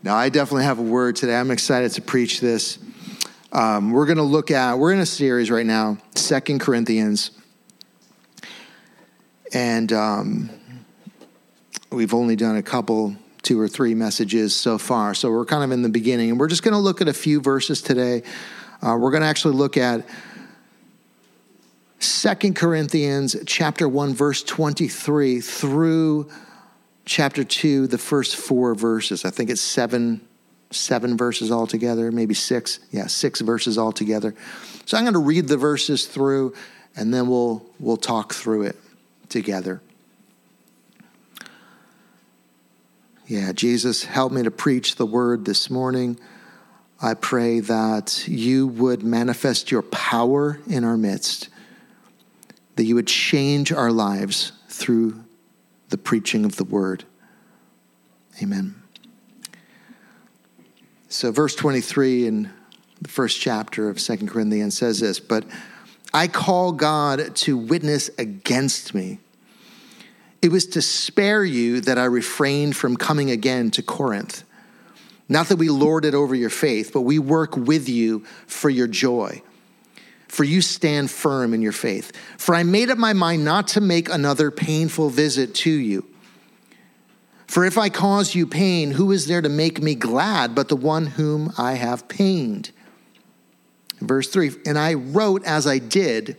Now, I definitely have a word today. I'm excited to preach this. Um, we're going to look at, we're in a series right now, Second Corinthians. And um, we've only done a couple, two or three messages so far. So we're kind of in the beginning. And we're just going to look at a few verses today. Uh, we're going to actually look at Second Corinthians chapter 1 verse 23 through chapter 2 the first 4 verses. I think it's 7 7 verses altogether, maybe 6. Yeah, 6 verses altogether. So I'm going to read the verses through and then we'll we'll talk through it together. Yeah, Jesus, help me to preach the word this morning. I pray that you would manifest your power in our midst, that you would change our lives through the preaching of the word. Amen. So, verse 23 in the first chapter of Second Corinthians says this But I call God to witness against me. It was to spare you that I refrained from coming again to Corinth. Not that we lord it over your faith, but we work with you for your joy. For you stand firm in your faith. For I made up my mind not to make another painful visit to you. For if I cause you pain, who is there to make me glad but the one whom I have pained? Verse 3 And I wrote as I did,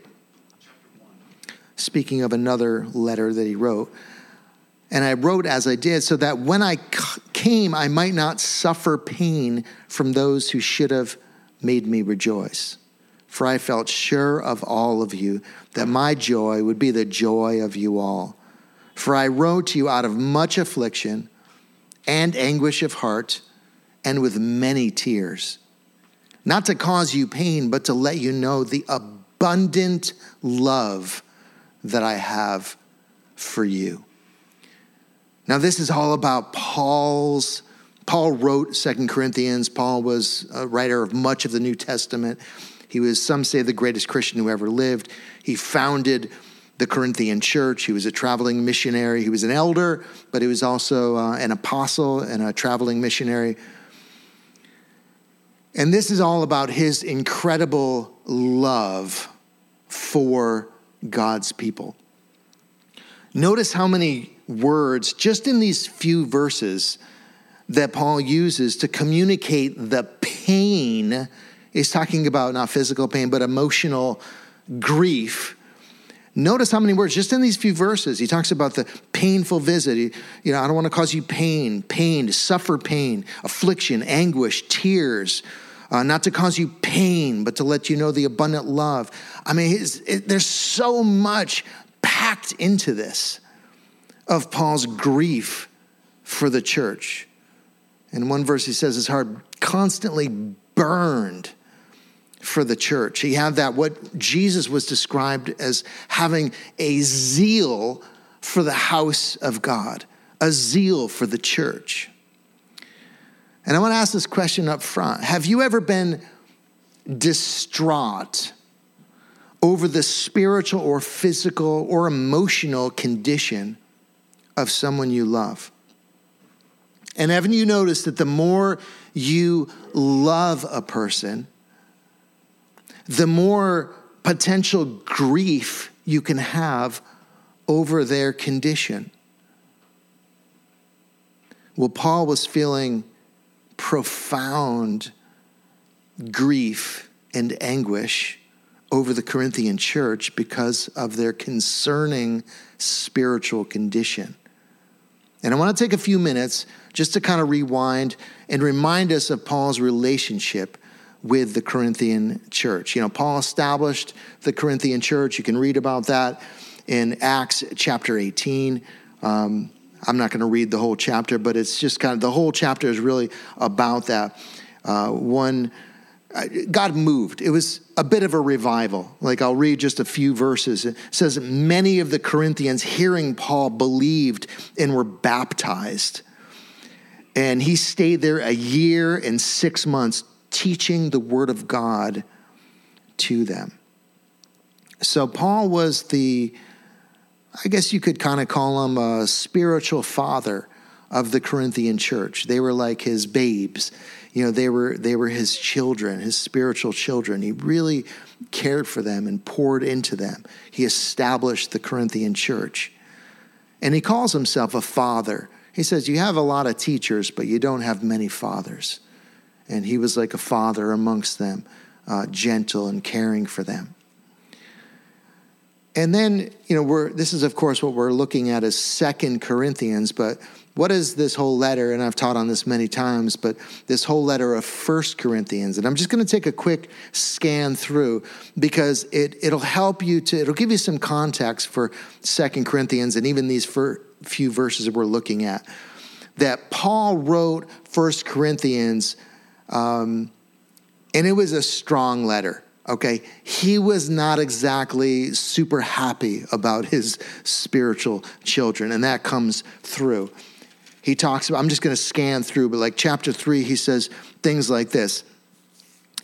speaking of another letter that he wrote. And I wrote as I did, so that when I came, I might not suffer pain from those who should have made me rejoice. For I felt sure of all of you that my joy would be the joy of you all. For I wrote to you out of much affliction and anguish of heart and with many tears, not to cause you pain, but to let you know the abundant love that I have for you. Now, this is all about Paul's. Paul wrote Second Corinthians. Paul was a writer of much of the New Testament. He was, some say, the greatest Christian who ever lived. He founded the Corinthian church. He was a traveling missionary. He was an elder, but he was also uh, an apostle and a traveling missionary. And this is all about his incredible love for God's people. Notice how many words, just in these few verses, that Paul uses to communicate the pain. He's talking about not physical pain, but emotional grief. Notice how many words, just in these few verses, he talks about the painful visit. He, you know, I don't want to cause you pain, pain, to suffer pain, affliction, anguish, tears, uh, not to cause you pain, but to let you know the abundant love. I mean, it, there's so much packed into this of Paul's grief for the church. In one verse, he says his heart constantly burned for the church. He had that, what Jesus was described as having a zeal for the house of God, a zeal for the church. And I want to ask this question up front Have you ever been distraught over the spiritual or physical or emotional condition of someone you love. And haven't you noticed that the more you love a person, the more potential grief you can have over their condition? Well, Paul was feeling profound grief and anguish over the Corinthian church because of their concerning spiritual condition. And I want to take a few minutes just to kind of rewind and remind us of Paul's relationship with the Corinthian church. You know, Paul established the Corinthian church. You can read about that in Acts chapter 18. Um, I'm not going to read the whole chapter, but it's just kind of the whole chapter is really about that. Uh, one God moved. It was a bit of a revival. Like I'll read just a few verses. It says, Many of the Corinthians, hearing Paul, believed and were baptized. And he stayed there a year and six months teaching the word of God to them. So Paul was the, I guess you could kind of call him a spiritual father of the Corinthian church. They were like his babes. You know, they were they were his children, his spiritual children. He really cared for them and poured into them. He established the Corinthian church. And he calls himself a father. He says, You have a lot of teachers, but you don't have many fathers. And he was like a father amongst them, uh, gentle and caring for them. And then, you know, we're this is of course what we're looking at as Second Corinthians, but what is this whole letter? And I've taught on this many times, but this whole letter of First Corinthians. And I'm just going to take a quick scan through because it, it'll help you to, it'll give you some context for Second Corinthians and even these few verses that we're looking at. That Paul wrote First Corinthians, um, and it was a strong letter okay, he was not exactly super happy about his spiritual children, and that comes through he talks about, I'm just going to scan through, but like chapter three, he says things like this.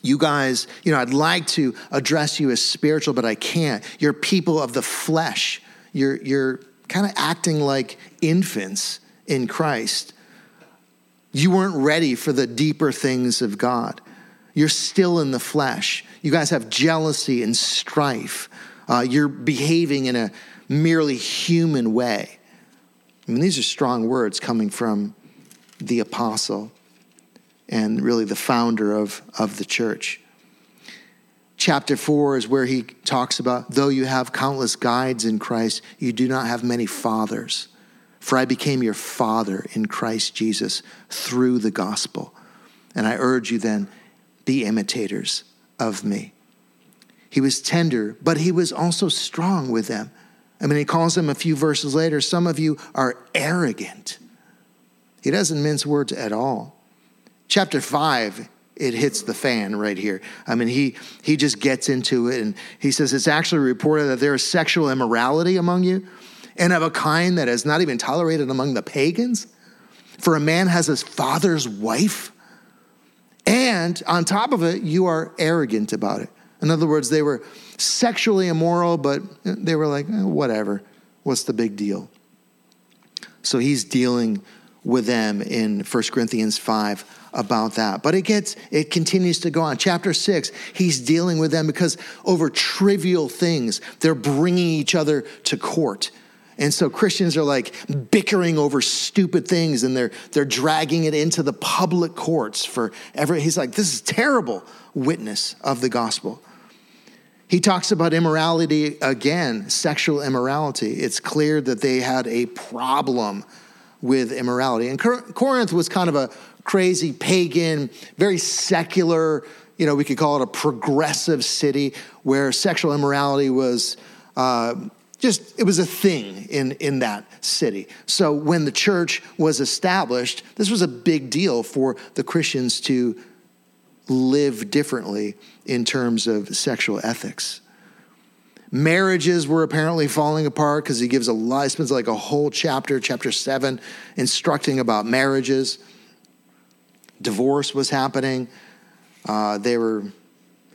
You guys, you know, I'd like to address you as spiritual, but I can't. You're people of the flesh. You're, you're kind of acting like infants in Christ. You weren't ready for the deeper things of God. You're still in the flesh. You guys have jealousy and strife. Uh, you're behaving in a merely human way. I mean, these are strong words coming from the apostle and really the founder of, of the church. Chapter four is where he talks about though you have countless guides in Christ, you do not have many fathers. For I became your father in Christ Jesus through the gospel. And I urge you then, be imitators of me. He was tender, but he was also strong with them I mean, he calls them a few verses later, some of you are arrogant. He doesn't mince words at all. Chapter 5, it hits the fan right here. I mean, he, he just gets into it and he says, It's actually reported that there is sexual immorality among you and of a kind that is not even tolerated among the pagans. For a man has his father's wife. And on top of it, you are arrogant about it. In other words, they were sexually immoral, but they were like, eh, whatever. What's the big deal? So he's dealing with them in 1 Corinthians 5 about that. But it gets it continues to go on. Chapter 6, he's dealing with them because over trivial things, they're bringing each other to court. And so Christians are like bickering over stupid things and they're they're dragging it into the public courts for every he's like this is terrible witness of the gospel. He talks about immorality again, sexual immorality. It's clear that they had a problem with immorality. And Corinth was kind of a crazy pagan, very secular, you know, we could call it a progressive city where sexual immorality was uh, just, it was a thing in, in that city. So when the church was established, this was a big deal for the Christians to live differently in terms of sexual ethics. Marriages were apparently falling apart because he gives a lot, spends like a whole chapter, chapter seven, instructing about marriages. Divorce was happening. Uh, they were,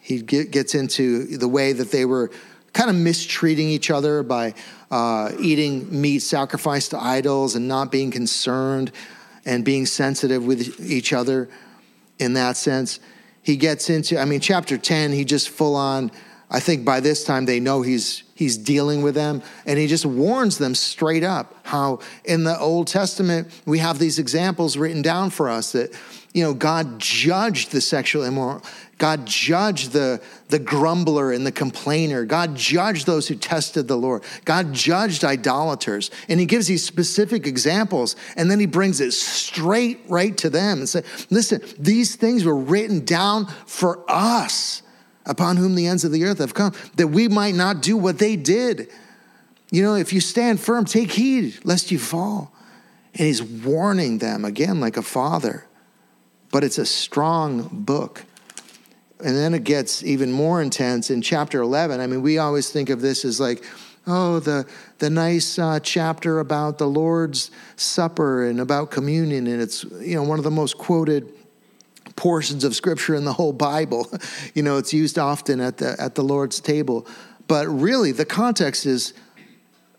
he get, gets into the way that they were kind of mistreating each other by uh, eating meat sacrificed to idols and not being concerned and being sensitive with each other in that sense. He gets into, I mean, chapter 10, he just full on, I think by this time they know he's he's dealing with them and he just warns them straight up how in the Old Testament we have these examples written down for us that you know God judged the sexual immoral God judged the, the grumbler and the complainer. God judged those who tested the Lord. God judged idolaters. And he gives these specific examples, and then he brings it straight right to them and says listen, these things were written down for us, upon whom the ends of the earth have come, that we might not do what they did. You know, if you stand firm, take heed lest you fall. And he's warning them again like a father. But it's a strong book. And then it gets even more intense in chapter 11. I mean, we always think of this as like, oh, the, the nice uh, chapter about the Lord's Supper and about communion. And it's, you know, one of the most quoted portions of scripture in the whole Bible. you know, it's used often at the, at the Lord's table. But really, the context is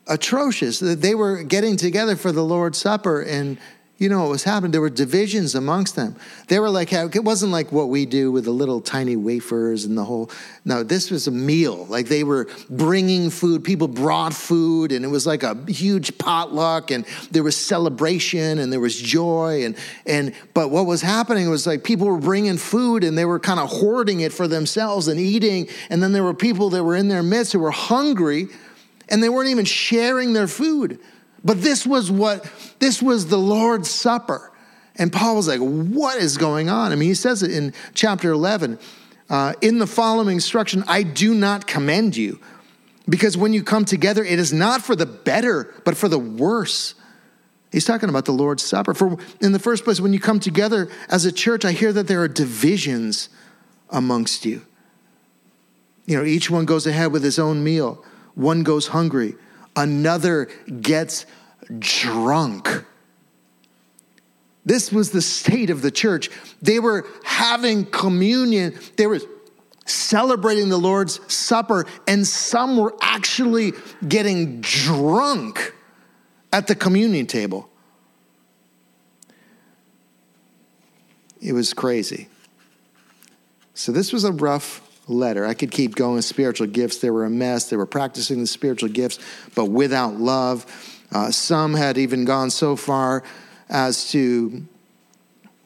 atrocious. They were getting together for the Lord's Supper and you know what was happening? There were divisions amongst them. They were like, it wasn't like what we do with the little tiny wafers and the whole. No, this was a meal. Like they were bringing food. People brought food, and it was like a huge potluck, and there was celebration and there was joy. And and but what was happening was like people were bringing food and they were kind of hoarding it for themselves and eating. And then there were people that were in their midst who were hungry, and they weren't even sharing their food. But this was what, this was the Lord's Supper. And Paul was like, what is going on? I mean, he says it in chapter 11. Uh, in the following instruction, I do not commend you, because when you come together, it is not for the better, but for the worse. He's talking about the Lord's Supper. For in the first place, when you come together as a church, I hear that there are divisions amongst you. You know, each one goes ahead with his own meal. One goes hungry another gets drunk. This was the state of the church. They were having communion, they were celebrating the Lord's Supper, and some were actually getting drunk at the communion table. It was crazy. So, this was a rough letter. I could keep going. Spiritual gifts, they were a mess. They were practicing the spiritual gifts, but without love. Uh, some had even gone so far as to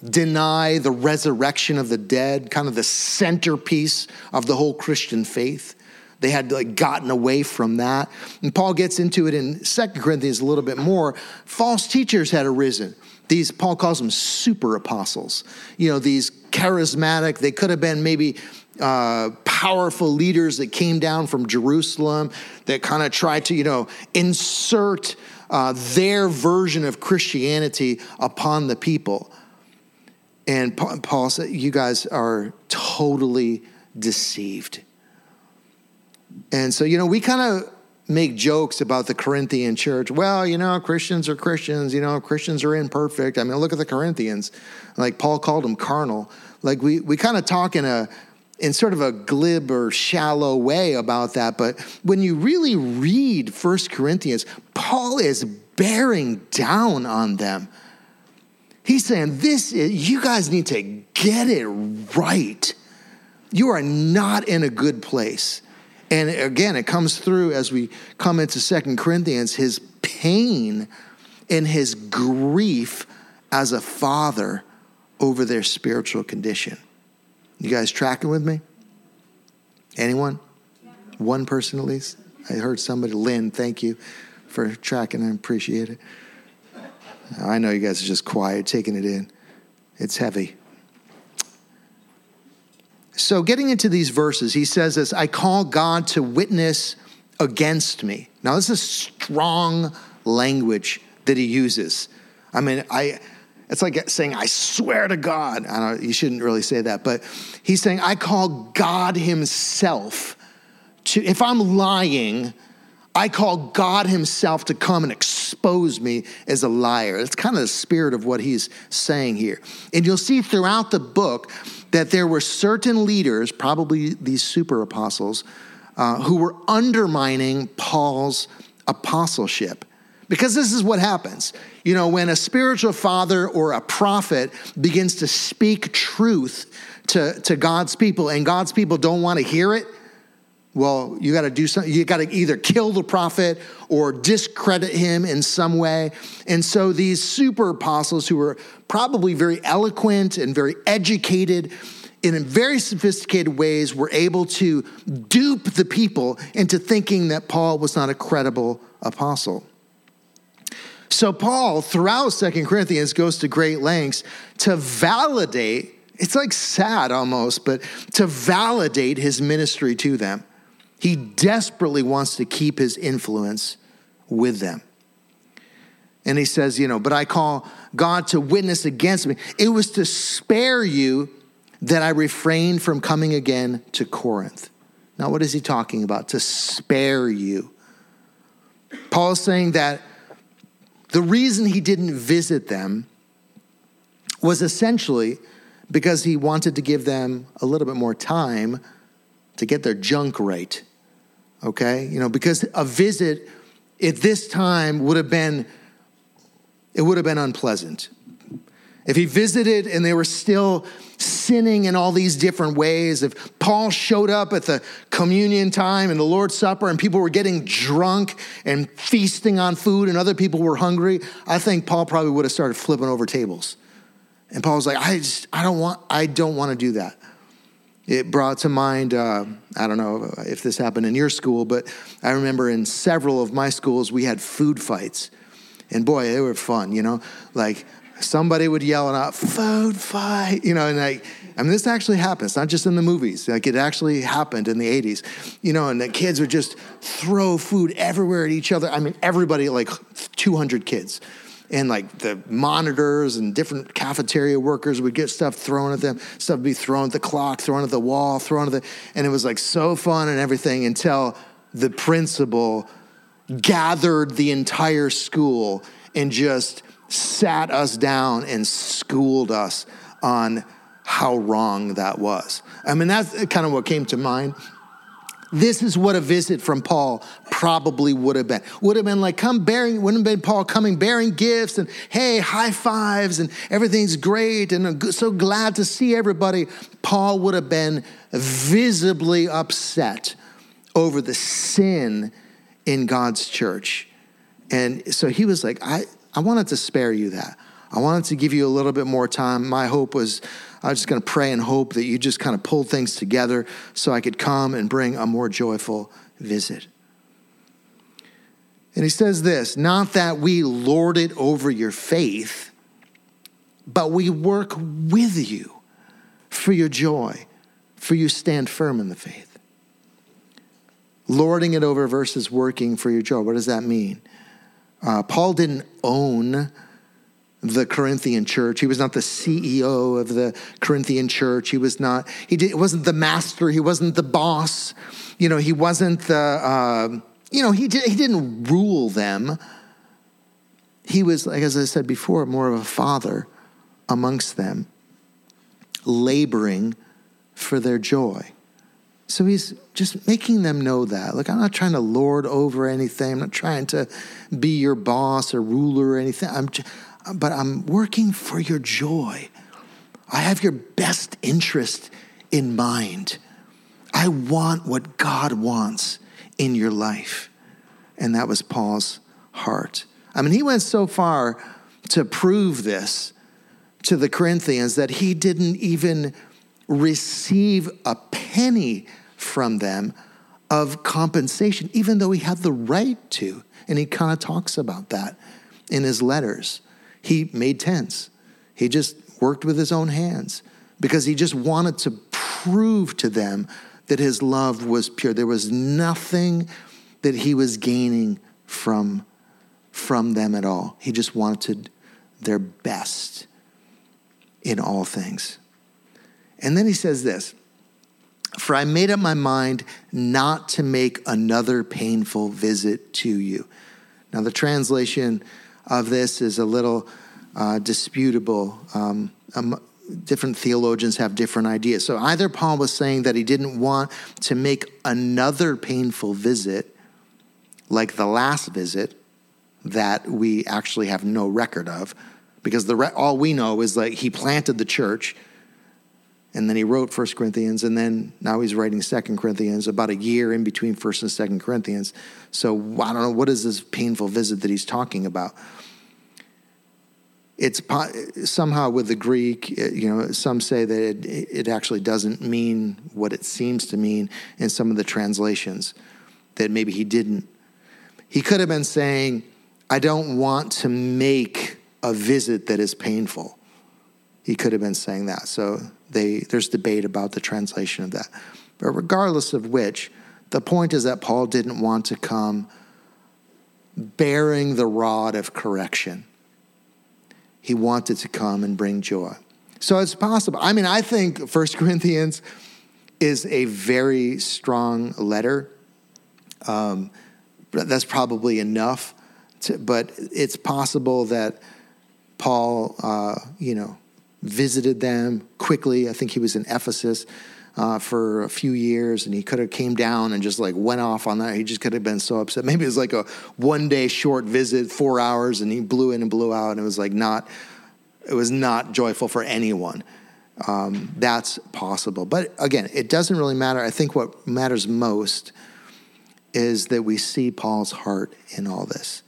deny the resurrection of the dead, kind of the centerpiece of the whole Christian faith. They had like gotten away from that. And Paul gets into it in Second Corinthians a little bit more. False teachers had arisen. These, Paul calls them super apostles. You know, these charismatic, they could have been maybe uh, powerful leaders that came down from Jerusalem that kind of tried to, you know, insert uh, their version of Christianity upon the people. And Paul said, You guys are totally deceived. And so, you know, we kind of make jokes about the Corinthian church. Well, you know, Christians are Christians, you know, Christians are imperfect. I mean, look at the Corinthians. Like Paul called them carnal. Like we we kind of talk in a in sort of a glib or shallow way about that. But when you really read First Corinthians, Paul is bearing down on them. He's saying, This is, you guys need to get it right. You are not in a good place. And again, it comes through as we come into Second Corinthians, his pain and his grief as a father over their spiritual condition. You guys tracking with me? Anyone? Yeah. One person at least? I heard somebody, Lynn, thank you for tracking. I appreciate it. I know you guys are just quiet, taking it in. It's heavy. So, getting into these verses, he says this I call God to witness against me. Now, this is strong language that he uses. I mean, I it's like saying, I swear to God. I don't, you shouldn't really say that, but he's saying, I call God Himself to, if I'm lying, I call God Himself to come and expose me as a liar. That's kind of the spirit of what he's saying here. And you'll see throughout the book that there were certain leaders, probably these super apostles, uh, who were undermining Paul's apostleship. Because this is what happens. You know, when a spiritual father or a prophet begins to speak truth to, to God's people and God's people don't want to hear it, well, you got to do something. You got to either kill the prophet or discredit him in some way. And so these super apostles, who were probably very eloquent and very educated and in very sophisticated ways, were able to dupe the people into thinking that Paul was not a credible apostle. So Paul, throughout Second Corinthians, goes to great lengths to validate, it's like sad almost, but to validate his ministry to them. He desperately wants to keep his influence with them. And he says, you know, but I call God to witness against me. It was to spare you that I refrained from coming again to Corinth. Now, what is he talking about? To spare you. Paul's saying that the reason he didn't visit them was essentially because he wanted to give them a little bit more time to get their junk right. Okay? You know, because a visit at this time would have been it would have been unpleasant. If he visited and they were still sinning in all these different ways, if Paul showed up at the communion time and the Lord's Supper and people were getting drunk and feasting on food and other people were hungry, I think Paul probably would have started flipping over tables. And Paul was like, I just, I don't want, I don't want to do that. It brought to mind, uh, I don't know if this happened in your school, but I remember in several of my schools, we had food fights. And boy, they were fun, you know? Like somebody would yell out, food fight, you know, and like, I mean, this actually happened. It's not just in the movies. Like it actually happened in the 80s, you know, and the kids would just throw food everywhere at each other. I mean, everybody, like 200 kids and like the monitors and different cafeteria workers would get stuff thrown at them. Stuff would be thrown at the clock, thrown at the wall, thrown at the, and it was like so fun and everything until the principal gathered the entire school and just sat us down and schooled us on how wrong that was. I mean, that's kind of what came to mind this is what a visit from Paul probably would have been. Would have been like, come bearing, wouldn't have been Paul coming bearing gifts and hey, high fives and everything's great and I'm so glad to see everybody. Paul would have been visibly upset over the sin in God's church. And so he was like, I, I wanted to spare you that. I wanted to give you a little bit more time. My hope was I was just going to pray and hope that you just kind of pulled things together so I could come and bring a more joyful visit. And he says this not that we lord it over your faith, but we work with you for your joy, for you stand firm in the faith. Lording it over versus working for your joy. What does that mean? Uh, Paul didn't own the Corinthian church. He was not the CEO of the Corinthian church. He was not, he did, wasn't the master. He wasn't the boss. You know, he wasn't the, uh, you know, he, did, he didn't rule them. He was, like as I said before, more of a father amongst them, laboring for their joy. So he's just making them know that. Like, I'm not trying to lord over anything. I'm not trying to be your boss or ruler or anything. I'm, just, but I'm working for your joy. I have your best interest in mind. I want what God wants in your life. And that was Paul's heart. I mean, he went so far to prove this to the Corinthians that he didn't even receive a penny from them of compensation, even though he had the right to. And he kind of talks about that in his letters he made tents. He just worked with his own hands because he just wanted to prove to them that his love was pure. There was nothing that he was gaining from, from them at all. He just wanted their best in all things. And then he says this For I made up my mind not to make another painful visit to you. Now, the translation of this is a little uh, disputable. Um, um, different theologians have different ideas. So either Paul was saying that he didn't want to make another painful visit, like the last visit that we actually have no record of, because the re- all we know is like he planted the church and then he wrote First Corinthians, and then now he's writing Second Corinthians, about a year in between First and Second Corinthians. So I don't know what is this painful visit that he's talking about. It's somehow with the Greek, you know, some say that it, it actually doesn't mean what it seems to mean in some of the translations. That maybe he didn't. He could have been saying, "I don't want to make a visit that is painful." He could have been saying that. So they, there's debate about the translation of that. But regardless of which, the point is that Paul didn't want to come bearing the rod of correction. He wanted to come and bring joy. So it's possible. I mean, I think First Corinthians is a very strong letter. Um, that's probably enough, to, but it's possible that Paul, uh, you know, visited them quickly. I think he was in Ephesus uh, for a few years, and he could have came down and just like went off on that. He just could have been so upset. Maybe it was like a one day short visit, four hours, and he blew in and blew out, and it was like not it was not joyful for anyone. Um, that's possible. But again, it doesn't really matter. I think what matters most is that we see Paul's heart in all this.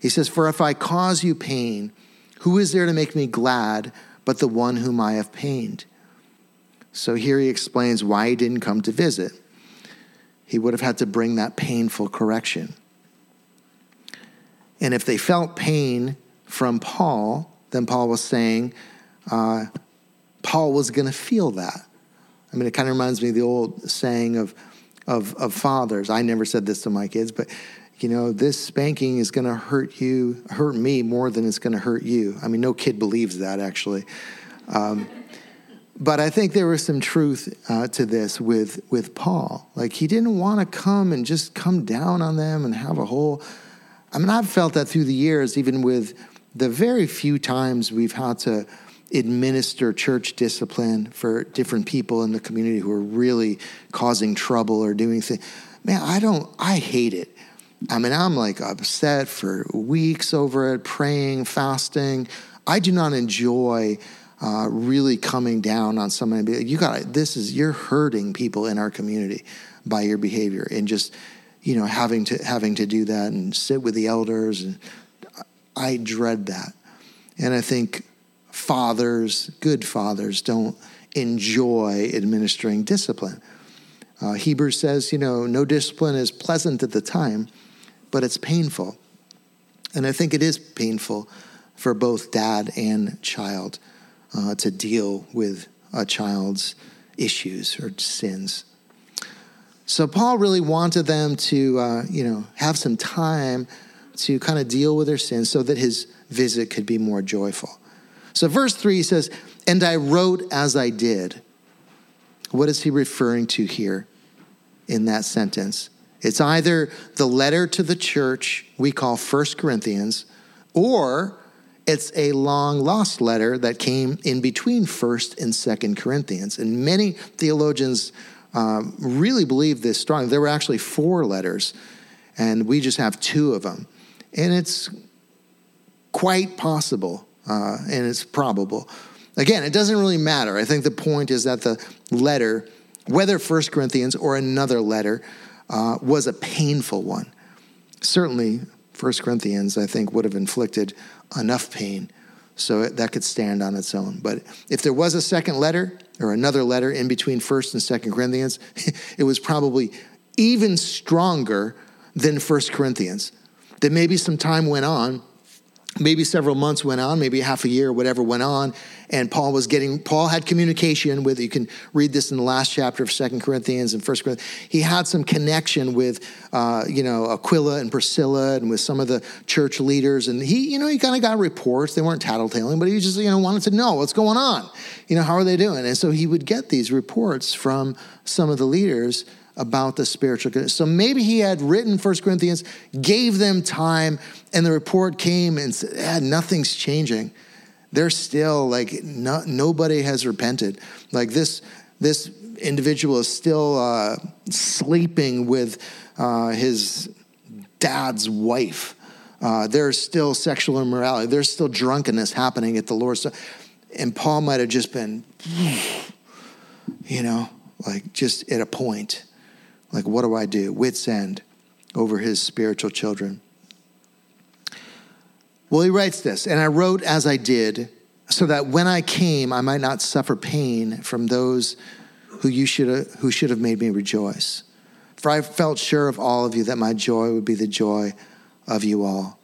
He says, For if I cause you pain, who is there to make me glad but the one whom I have pained? So here he explains why he didn't come to visit. He would have had to bring that painful correction. And if they felt pain from Paul, then Paul was saying, uh, Paul was going to feel that. I mean, it kind of reminds me of the old saying of, of, of fathers. I never said this to my kids, but you know, this spanking is going to hurt you, hurt me more than it's going to hurt you. I mean, no kid believes that actually. Um, but I think there was some truth uh, to this with with Paul. Like he didn't want to come and just come down on them and have a whole. I mean, I've felt that through the years, even with the very few times we've had to administer church discipline for different people in the community who are really causing trouble or doing things. Man, I don't, I hate it. I mean, I'm like upset for weeks over it, praying, fasting. I do not enjoy uh, really coming down on somebody and be like, you got this is, you're hurting people in our community by your behavior and just, you know, having to, having to do that and sit with the elders. And I dread that. And I think fathers, good fathers, don't enjoy administering discipline. Uh, Hebrews says, you know, no discipline is pleasant at the time, but it's painful. And I think it is painful for both dad and child uh, to deal with a child's issues or sins. So Paul really wanted them to, uh, you know, have some time to kind of deal with their sins so that his visit could be more joyful. So, verse 3 says, And I wrote as I did. What is he referring to here in that sentence? It's either the letter to the church we call First Corinthians, or it's a long lost letter that came in between First and Second Corinthians. And many theologians um, really believe this strongly. There were actually four letters, and we just have two of them. And it's quite possible uh, and it's probable. Again, it doesn't really matter. I think the point is that the letter, whether First Corinthians or another letter, uh, was a painful one. Certainly, First Corinthians, I think, would have inflicted enough pain so that could stand on its own. But if there was a second letter or another letter in between First and Second Corinthians, it was probably even stronger than First Corinthians. That maybe some time went on maybe several months went on, maybe half a year, whatever went on, and Paul was getting, Paul had communication with, you can read this in the last chapter of Second Corinthians and First Corinthians. He had some connection with, uh, you know, Aquila and Priscilla and with some of the church leaders. And he, you know, he kind of got reports. They weren't tattletaling, but he just, you know, wanted to know what's going on. You know, how are they doing? And so he would get these reports from some of the leaders about the spiritual. So maybe he had written First Corinthians, gave them time, and the report came and said, yeah, nothing's changing. They're still like no, nobody has repented. Like this, this individual is still uh, sleeping with uh, his dad's wife. Uh, there's still sexual immorality. There's still drunkenness happening at the Lord's. So, and Paul might have just been, you know, like just at a point. Like, what do I do? Wits end over his spiritual children. Well, he writes this, and I wrote as I did, so that when I came, I might not suffer pain from those who you should who should have made me rejoice. For I felt sure of all of you that my joy would be the joy of you all.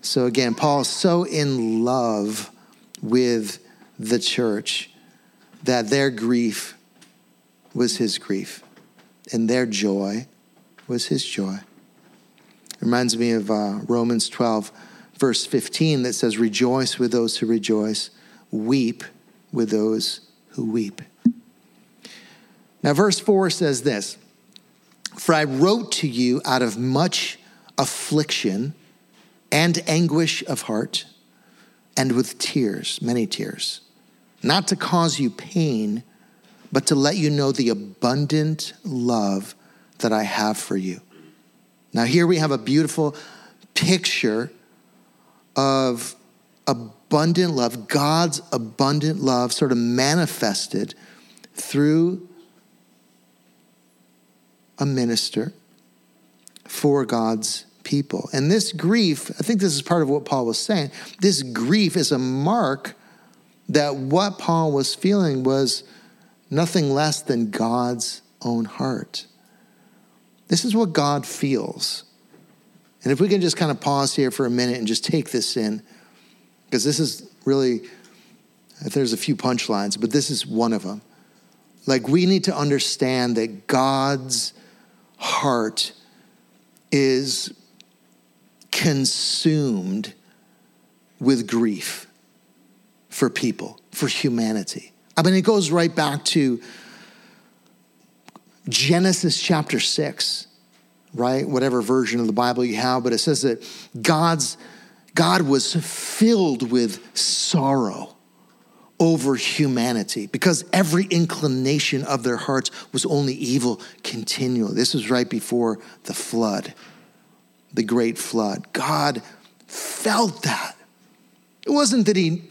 So again, Paul is so in love with the church that their grief was his grief and their joy was his joy. It reminds me of uh, Romans 12, verse 15, that says, Rejoice with those who rejoice, weep with those who weep. Now, verse 4 says this For I wrote to you out of much affliction and anguish of heart, and with tears, many tears, not to cause you pain but to let you know the abundant love that I have for you. Now, here we have a beautiful picture of abundant love, God's abundant love, sort of manifested through a minister for God's people. And this grief, I think this is part of what Paul was saying. This grief is a mark that what Paul was feeling was nothing less than God's own heart. This is what God feels. And if we can just kind of pause here for a minute and just take this in, because this is really, there's a few punchlines, but this is one of them. Like, we need to understand that God's heart is consumed with grief for people, for humanity. Uh, I mean, it goes right back to Genesis chapter 6, right? Whatever version of the Bible you have, but it says that God's God was filled with sorrow over humanity because every inclination of their hearts was only evil continually. This was right before the flood, the great flood. God felt that. It wasn't that he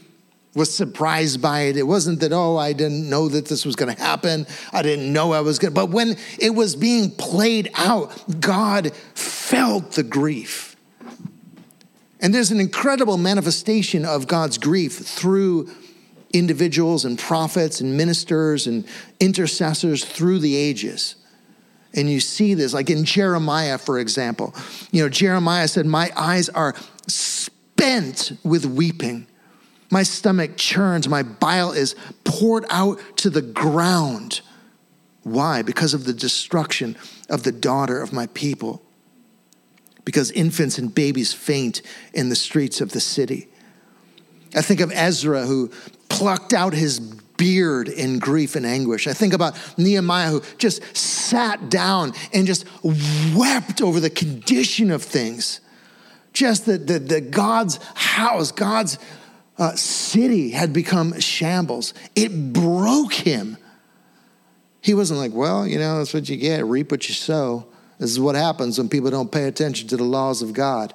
was surprised by it. It wasn't that, oh, I didn't know that this was going to happen. I didn't know I was going to. But when it was being played out, God felt the grief. And there's an incredible manifestation of God's grief through individuals and prophets and ministers and intercessors through the ages. And you see this, like in Jeremiah, for example. You know, Jeremiah said, My eyes are spent with weeping my stomach churns, my bile is poured out to the ground. Why? Because of the destruction of the daughter of my people. Because infants and babies faint in the streets of the city. I think of Ezra who plucked out his beard in grief and anguish. I think about Nehemiah who just sat down and just wept over the condition of things. Just that the, the God's house, God's uh, city had become shambles. It broke him. He wasn't like, well, you know, that's what you get, reap what you sow. This is what happens when people don't pay attention to the laws of God.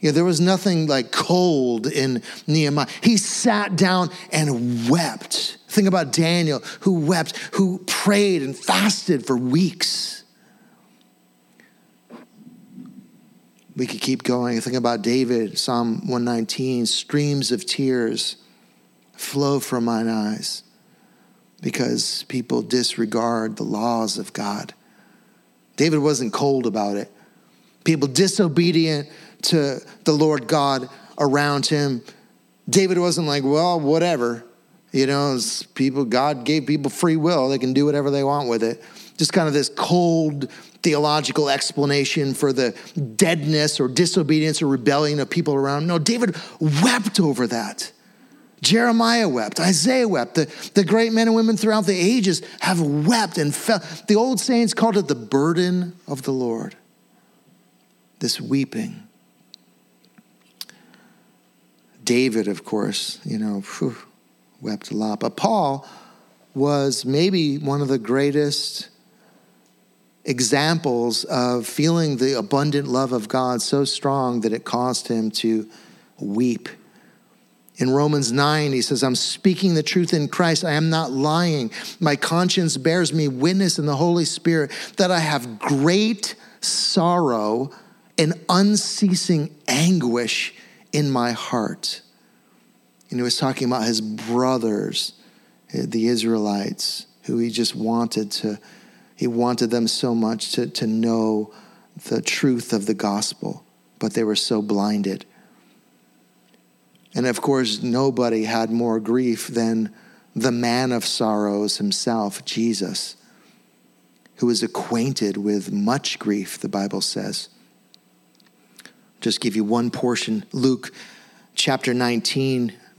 Yeah, there was nothing like cold in Nehemiah. He sat down and wept. Think about Daniel, who wept, who prayed and fasted for weeks. We could keep going. Think about David, Psalm 119 streams of tears flow from mine eyes because people disregard the laws of God. David wasn't cold about it. People disobedient to the Lord God around him. David wasn't like, well, whatever. You know, people, God gave people free will. They can do whatever they want with it. Just kind of this cold theological explanation for the deadness or disobedience or rebellion of people around. No, David wept over that. Jeremiah wept, Isaiah wept. The, the great men and women throughout the ages have wept and felt. The old saints called it the burden of the Lord. This weeping. David, of course, you know, whew, wept a lot. But Paul was maybe one of the greatest examples of feeling the abundant love of God so strong that it caused him to weep. In Romans 9, he says, I'm speaking the truth in Christ. I am not lying. My conscience bears me witness in the Holy Spirit that I have great sorrow and unceasing anguish in my heart. And he was talking about his brothers, the Israelites, who he just wanted to he wanted them so much to, to know the truth of the gospel, but they were so blinded. And of course, nobody had more grief than the man of sorrows himself, Jesus, who was acquainted with much grief, the Bible says. Just give you one portion Luke chapter 19,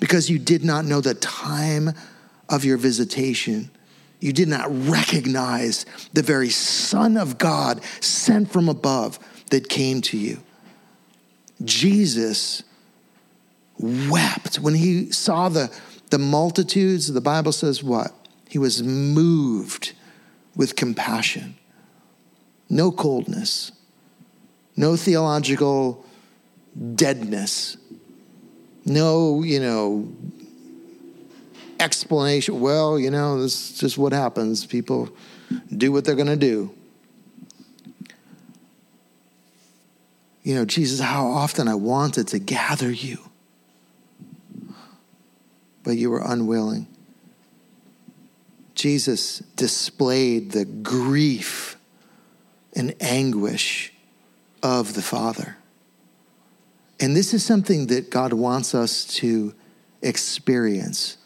because you did not know the time of your visitation. You did not recognize the very Son of God sent from above that came to you. Jesus wept when he saw the, the multitudes. The Bible says what? He was moved with compassion, no coldness, no theological deadness, no, you know, explanation. Well, you know, this is just what happens. People do what they're going to do. You know, Jesus, how often I wanted to gather you, but you were unwilling. Jesus displayed the grief and anguish of the Father. And this is something that God wants us to experience.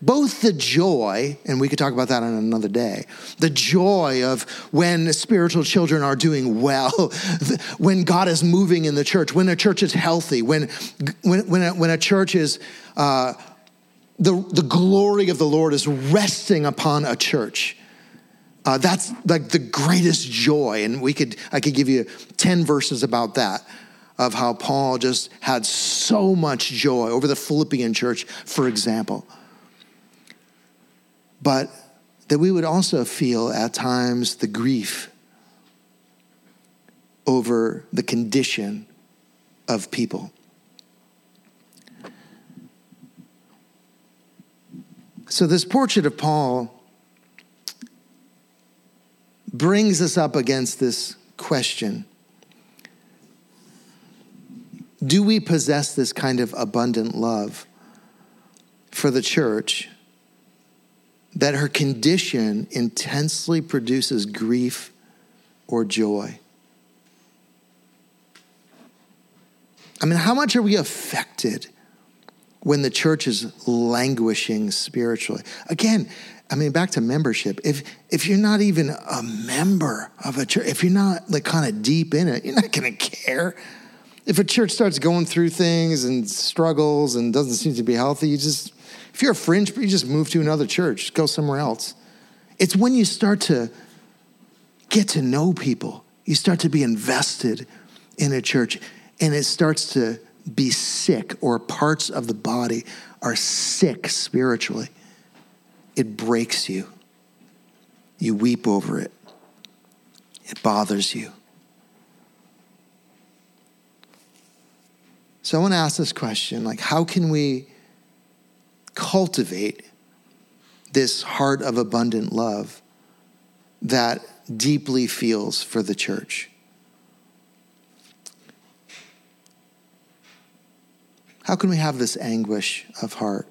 Both the joy, and we could talk about that on another day, the joy of when spiritual children are doing well, when God is moving in the church, when a church is healthy, when, when, when, a, when a church is, uh, the, the glory of the Lord is resting upon a church. Uh, that's like the greatest joy. And we could, I could give you 10 verses about that of how Paul just had so much joy over the Philippian church, for example. But that we would also feel at times the grief over the condition of people. So, this portrait of Paul brings us up against this question Do we possess this kind of abundant love for the church that her condition intensely produces grief or joy? I mean, how much are we affected when the church is languishing spiritually? Again, I mean, back to membership. If if you're not even a member of a church, if you're not like kind of deep in it, you're not going to care. If a church starts going through things and struggles and doesn't seem to be healthy, you just if you're a fringe, you just move to another church, go somewhere else. It's when you start to get to know people, you start to be invested in a church, and it starts to be sick, or parts of the body are sick spiritually it breaks you. You weep over it, it bothers you. So I want to ask this question like, how can we cultivate this heart of abundant love that deeply feels for the church? How can we have this anguish of heart?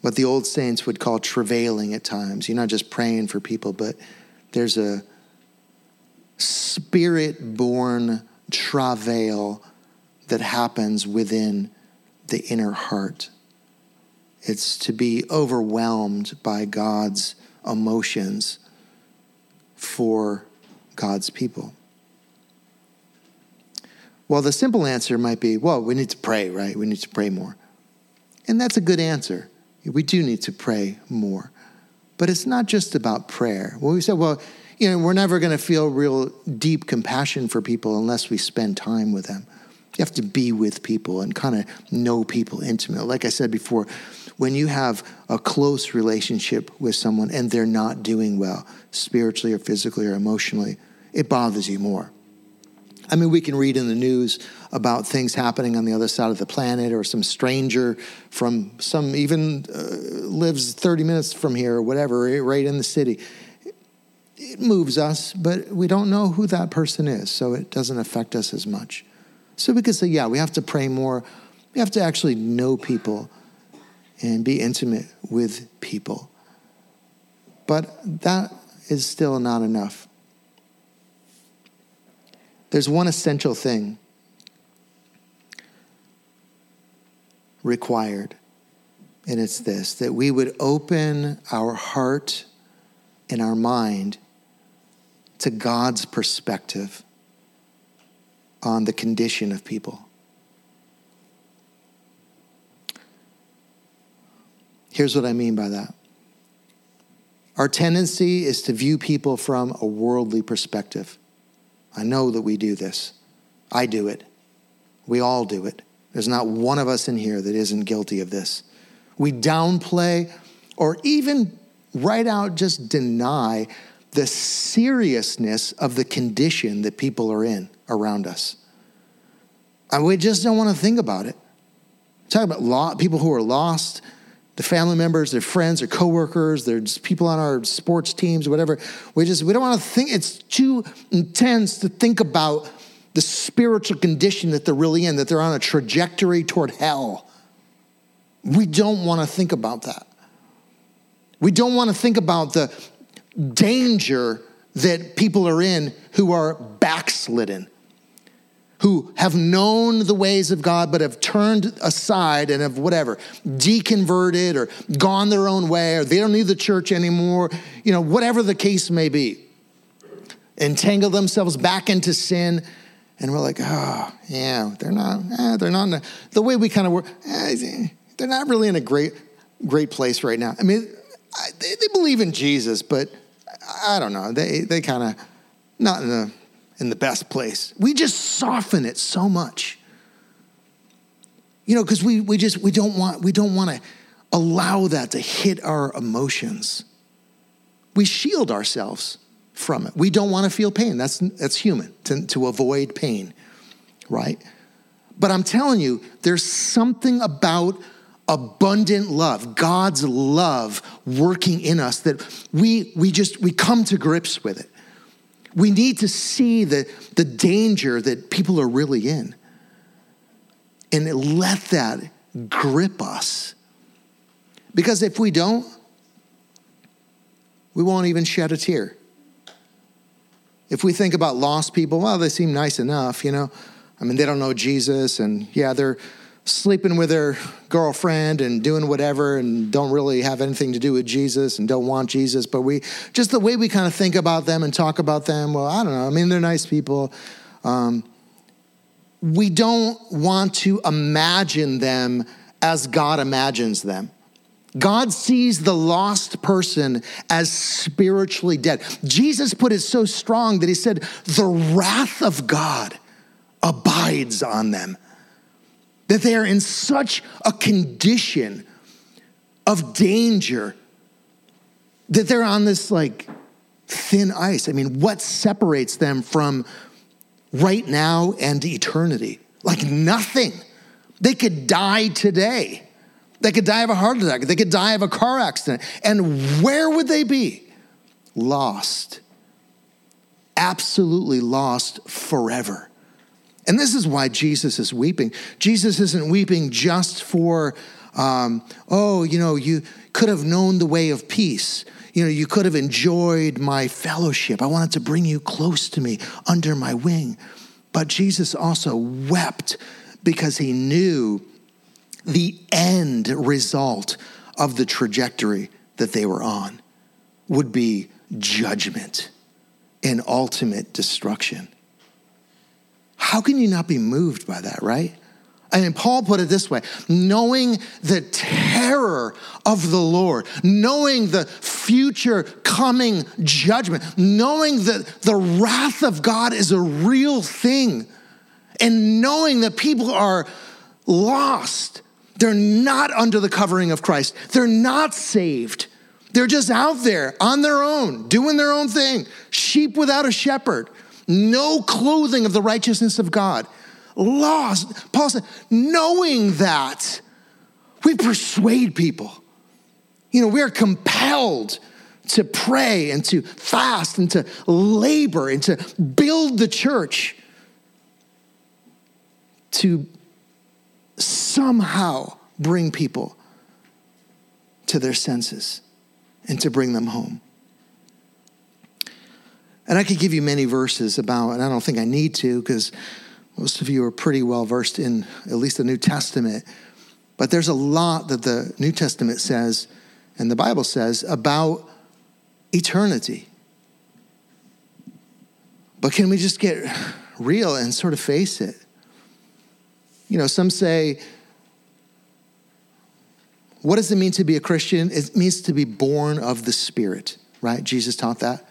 what the old saints would call travailing at times. You're not just praying for people, but there's a spirit born travail that happens within the inner heart. It's to be overwhelmed by God's emotions for God's people. Well, the simple answer might be well, we need to pray, right? We need to pray more. And that's a good answer we do need to pray more. But it's not just about prayer. Well, we said, well, you know, we're never going to feel real deep compassion for people unless we spend time with them. You have to be with people and kind of know people intimately. Like I said before, when you have a close relationship with someone and they're not doing well, spiritually or physically or emotionally, it bothers you more. I mean, we can read in the news about things happening on the other side of the planet or some stranger from some even uh, lives 30 minutes from here or whatever, right in the city. It moves us, but we don't know who that person is, so it doesn't affect us as much. So we could say, yeah, we have to pray more. We have to actually know people and be intimate with people. But that is still not enough. There's one essential thing required, and it's this that we would open our heart and our mind to God's perspective on the condition of people. Here's what I mean by that. Our tendency is to view people from a worldly perspective. I know that we do this. I do it. We all do it. There's not one of us in here that isn't guilty of this. We downplay or even right out just deny the seriousness of the condition that people are in around us. And we just don't want to think about it. Talk about people who are lost, the family members, their friends, their coworkers, there's people on our sports teams, whatever. We just we don't want to think. It's too intense to think about the spiritual condition that they're really in, that they're on a trajectory toward hell. We don't want to think about that. We don't want to think about the danger that people are in who are backslidden, who have known the ways of God but have turned aside and have whatever, deconverted or gone their own way or they don't need the church anymore, you know, whatever the case may be. Entangle themselves back into sin. And we're like, oh, yeah, they're not, eh, they're not, the, the way we kind of work, eh, they're not really in a great, great place right now. I mean, they, they believe in Jesus, but I don't know. They, they kind of not in the, in the best place. We just soften it so much. You know, because we, we just we don't want we don't want to allow that to hit our emotions. We shield ourselves from it. We don't want to feel pain. That's that's human to, to avoid pain, right? But I'm telling you, there's something about abundant love, God's love working in us that we, we just, we come to grips with it. We need to see the, the danger that people are really in and let that grip us. Because if we don't, we won't even shed a tear. If we think about lost people, well, they seem nice enough, you know. I mean, they don't know Jesus, and yeah, they're sleeping with their girlfriend and doing whatever and don't really have anything to do with Jesus and don't want Jesus. But we, just the way we kind of think about them and talk about them, well, I don't know. I mean, they're nice people. Um, we don't want to imagine them as God imagines them. God sees the lost person as spiritually dead. Jesus put it so strong that he said, The wrath of God abides on them that they are in such a condition of danger that they're on this like thin ice. I mean, what separates them from right now and eternity? Like nothing. They could die today. They could die of a heart attack. They could die of a car accident. And where would they be? Lost. Absolutely lost forever. And this is why Jesus is weeping. Jesus isn't weeping just for, um, oh, you know, you could have known the way of peace. You know, you could have enjoyed my fellowship. I wanted to bring you close to me under my wing. But Jesus also wept because he knew the end result of the trajectory that they were on would be judgment and ultimate destruction. How can you not be moved by that, right? I mean, Paul put it this way knowing the terror of the Lord, knowing the future coming judgment, knowing that the wrath of God is a real thing, and knowing that people are lost. They're not under the covering of Christ, they're not saved. They're just out there on their own, doing their own thing, sheep without a shepherd no clothing of the righteousness of God. Lost. Paul said, knowing that, we persuade people. You know, we're compelled to pray and to fast and to labor and to build the church to somehow bring people to their senses and to bring them home. And I could give you many verses about, and I don't think I need to because most of you are pretty well versed in at least the New Testament. But there's a lot that the New Testament says and the Bible says about eternity. But can we just get real and sort of face it? You know, some say, what does it mean to be a Christian? It means to be born of the Spirit, right? Jesus taught that.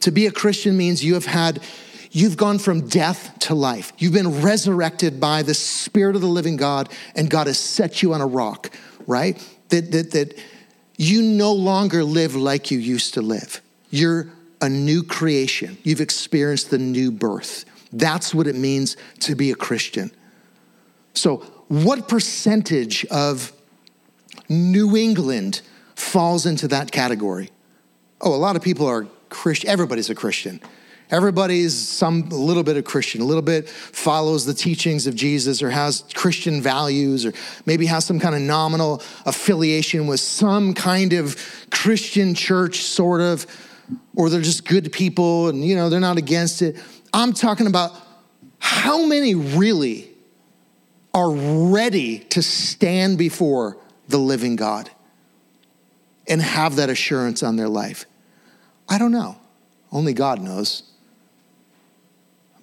To be a Christian means you have had, you've gone from death to life. You've been resurrected by the Spirit of the living God, and God has set you on a rock, right? That, that, that you no longer live like you used to live. You're a new creation. You've experienced the new birth. That's what it means to be a Christian. So, what percentage of New England falls into that category? Oh, a lot of people are Christian. Everybody's a Christian. Everybody's some a little bit of Christian, a little bit follows the teachings of Jesus or has Christian values or maybe has some kind of nominal affiliation with some kind of Christian church, sort of, or they're just good people and you know they're not against it. I'm talking about how many really are ready to stand before the living God and have that assurance on their life. I don't know. Only God knows.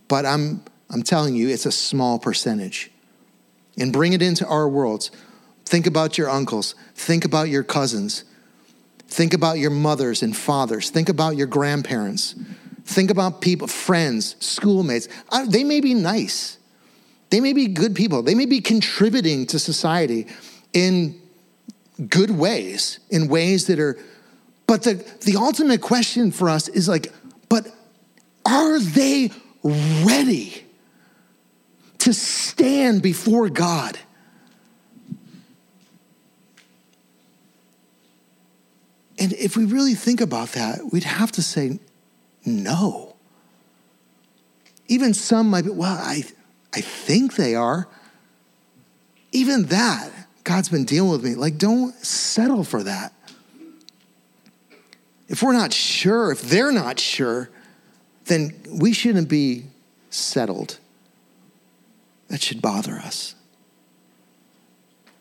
But I'm, I'm telling you, it's a small percentage. And bring it into our worlds. Think about your uncles. Think about your cousins. Think about your mothers and fathers. Think about your grandparents. Think about people, friends, schoolmates. They may be nice. They may be good people. They may be contributing to society in good ways, in ways that are, but the, the ultimate question for us is like, but are they ready to stand before God? And if we really think about that, we'd have to say no. Even some might be, well, I, I think they are. Even that, God's been dealing with me. Like, don't settle for that. If we're not sure, if they're not sure, then we shouldn't be settled. That should bother us.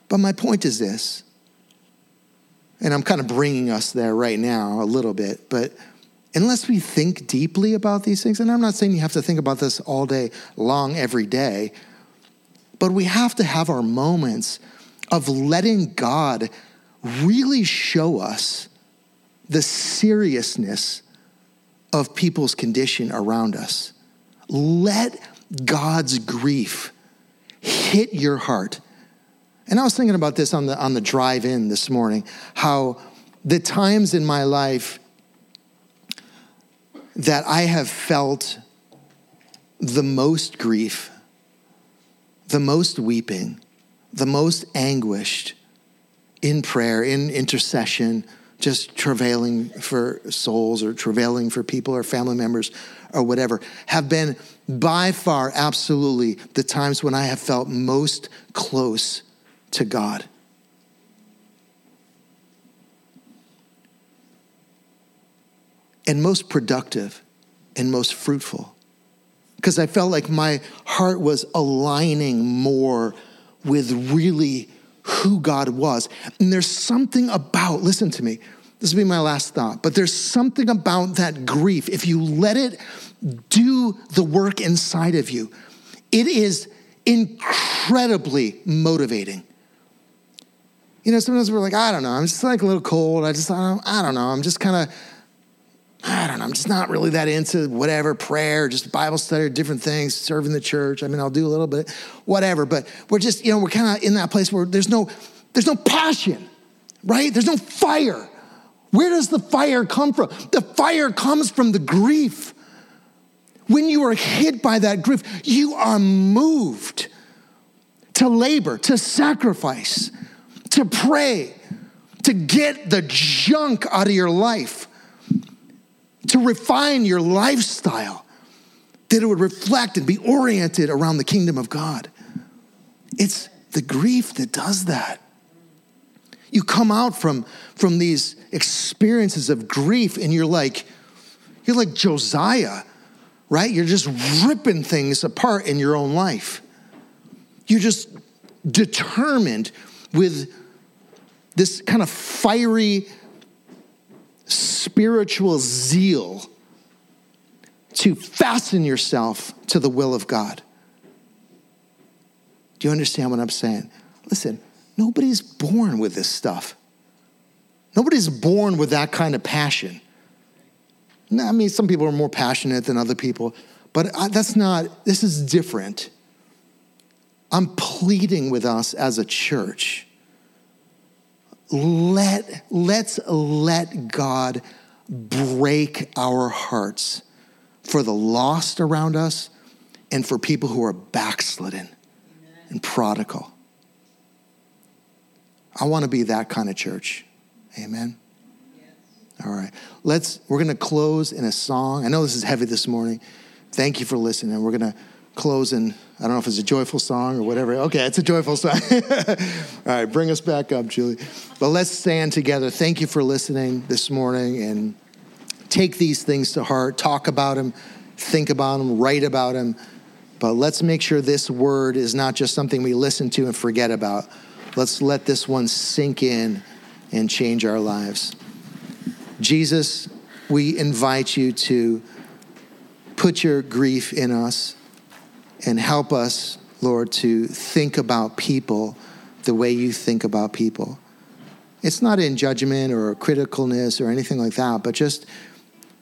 But my point is this, and I'm kind of bringing us there right now a little bit, but unless we think deeply about these things, and I'm not saying you have to think about this all day long every day, but we have to have our moments of letting God really show us the seriousness of people's condition around us. Let God's grief hit your heart. And I was thinking about this on the, on the drive in this morning, how the times in my life that I have felt the most grief, the most weeping, the most anguished in prayer, in intercession, just travailing for souls or travailing for people or family members or whatever, have been by far absolutely the times when I have felt most close to God. And most productive and most fruitful. Because I felt like my heart was aligning more with really who God was. And there's something about, listen to me, this will be my last thought, but there's something about that grief. If you let it do the work inside of you, it is incredibly motivating. You know, sometimes we're like, I don't know, I'm just like a little cold. I just, I don't, I don't know, I'm just kind of I don't know, I'm just not really that into whatever prayer, just Bible study, different things, serving the church. I mean, I'll do a little bit, whatever, but we're just, you know, we're kind of in that place where there's no, there's no passion, right? There's no fire. Where does the fire come from? The fire comes from the grief. When you are hit by that grief, you are moved to labor, to sacrifice, to pray, to get the junk out of your life to refine your lifestyle, that it would reflect and be oriented around the kingdom of God. It's the grief that does that. You come out from, from these experiences of grief and you're like, you're like Josiah, right? You're just ripping things apart in your own life. You're just determined with this kind of fiery spiritual zeal to fasten yourself to the will of God. Do you understand what I'm saying? Listen, Nobody's born with this stuff. Nobody's born with that kind of passion. I mean, some people are more passionate than other people, but that's not, this is different. I'm pleading with us as a church. Let, let's let God break our hearts for the lost around us and for people who are backslidden Amen. and prodigal. I want to be that kind of church. Amen. Yes. All right. Let's we're going to close in a song. I know this is heavy this morning. Thank you for listening. We're going to close in I don't know if it's a joyful song or whatever. Okay, it's a joyful song. All right, bring us back up, Julie. But let's stand together. Thank you for listening this morning and take these things to heart. Talk about them, think about them, write about them. But let's make sure this word is not just something we listen to and forget about. Let's let this one sink in and change our lives. Jesus, we invite you to put your grief in us and help us, Lord, to think about people the way you think about people. It's not in judgment or criticalness or anything like that, but just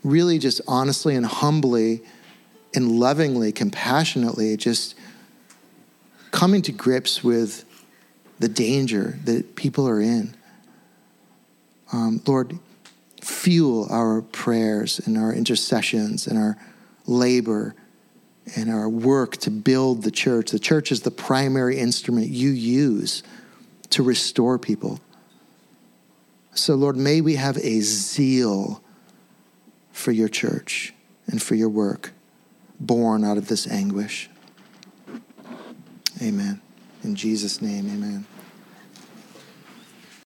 really just honestly and humbly and lovingly, compassionately, just coming to grips with the danger that people are in. Um, Lord, fuel our prayers and our intercessions and our labor and our work to build the church. The church is the primary instrument you use to restore people. So, Lord, may we have a zeal for your church and for your work born out of this anguish. Amen. In Jesus' name, amen.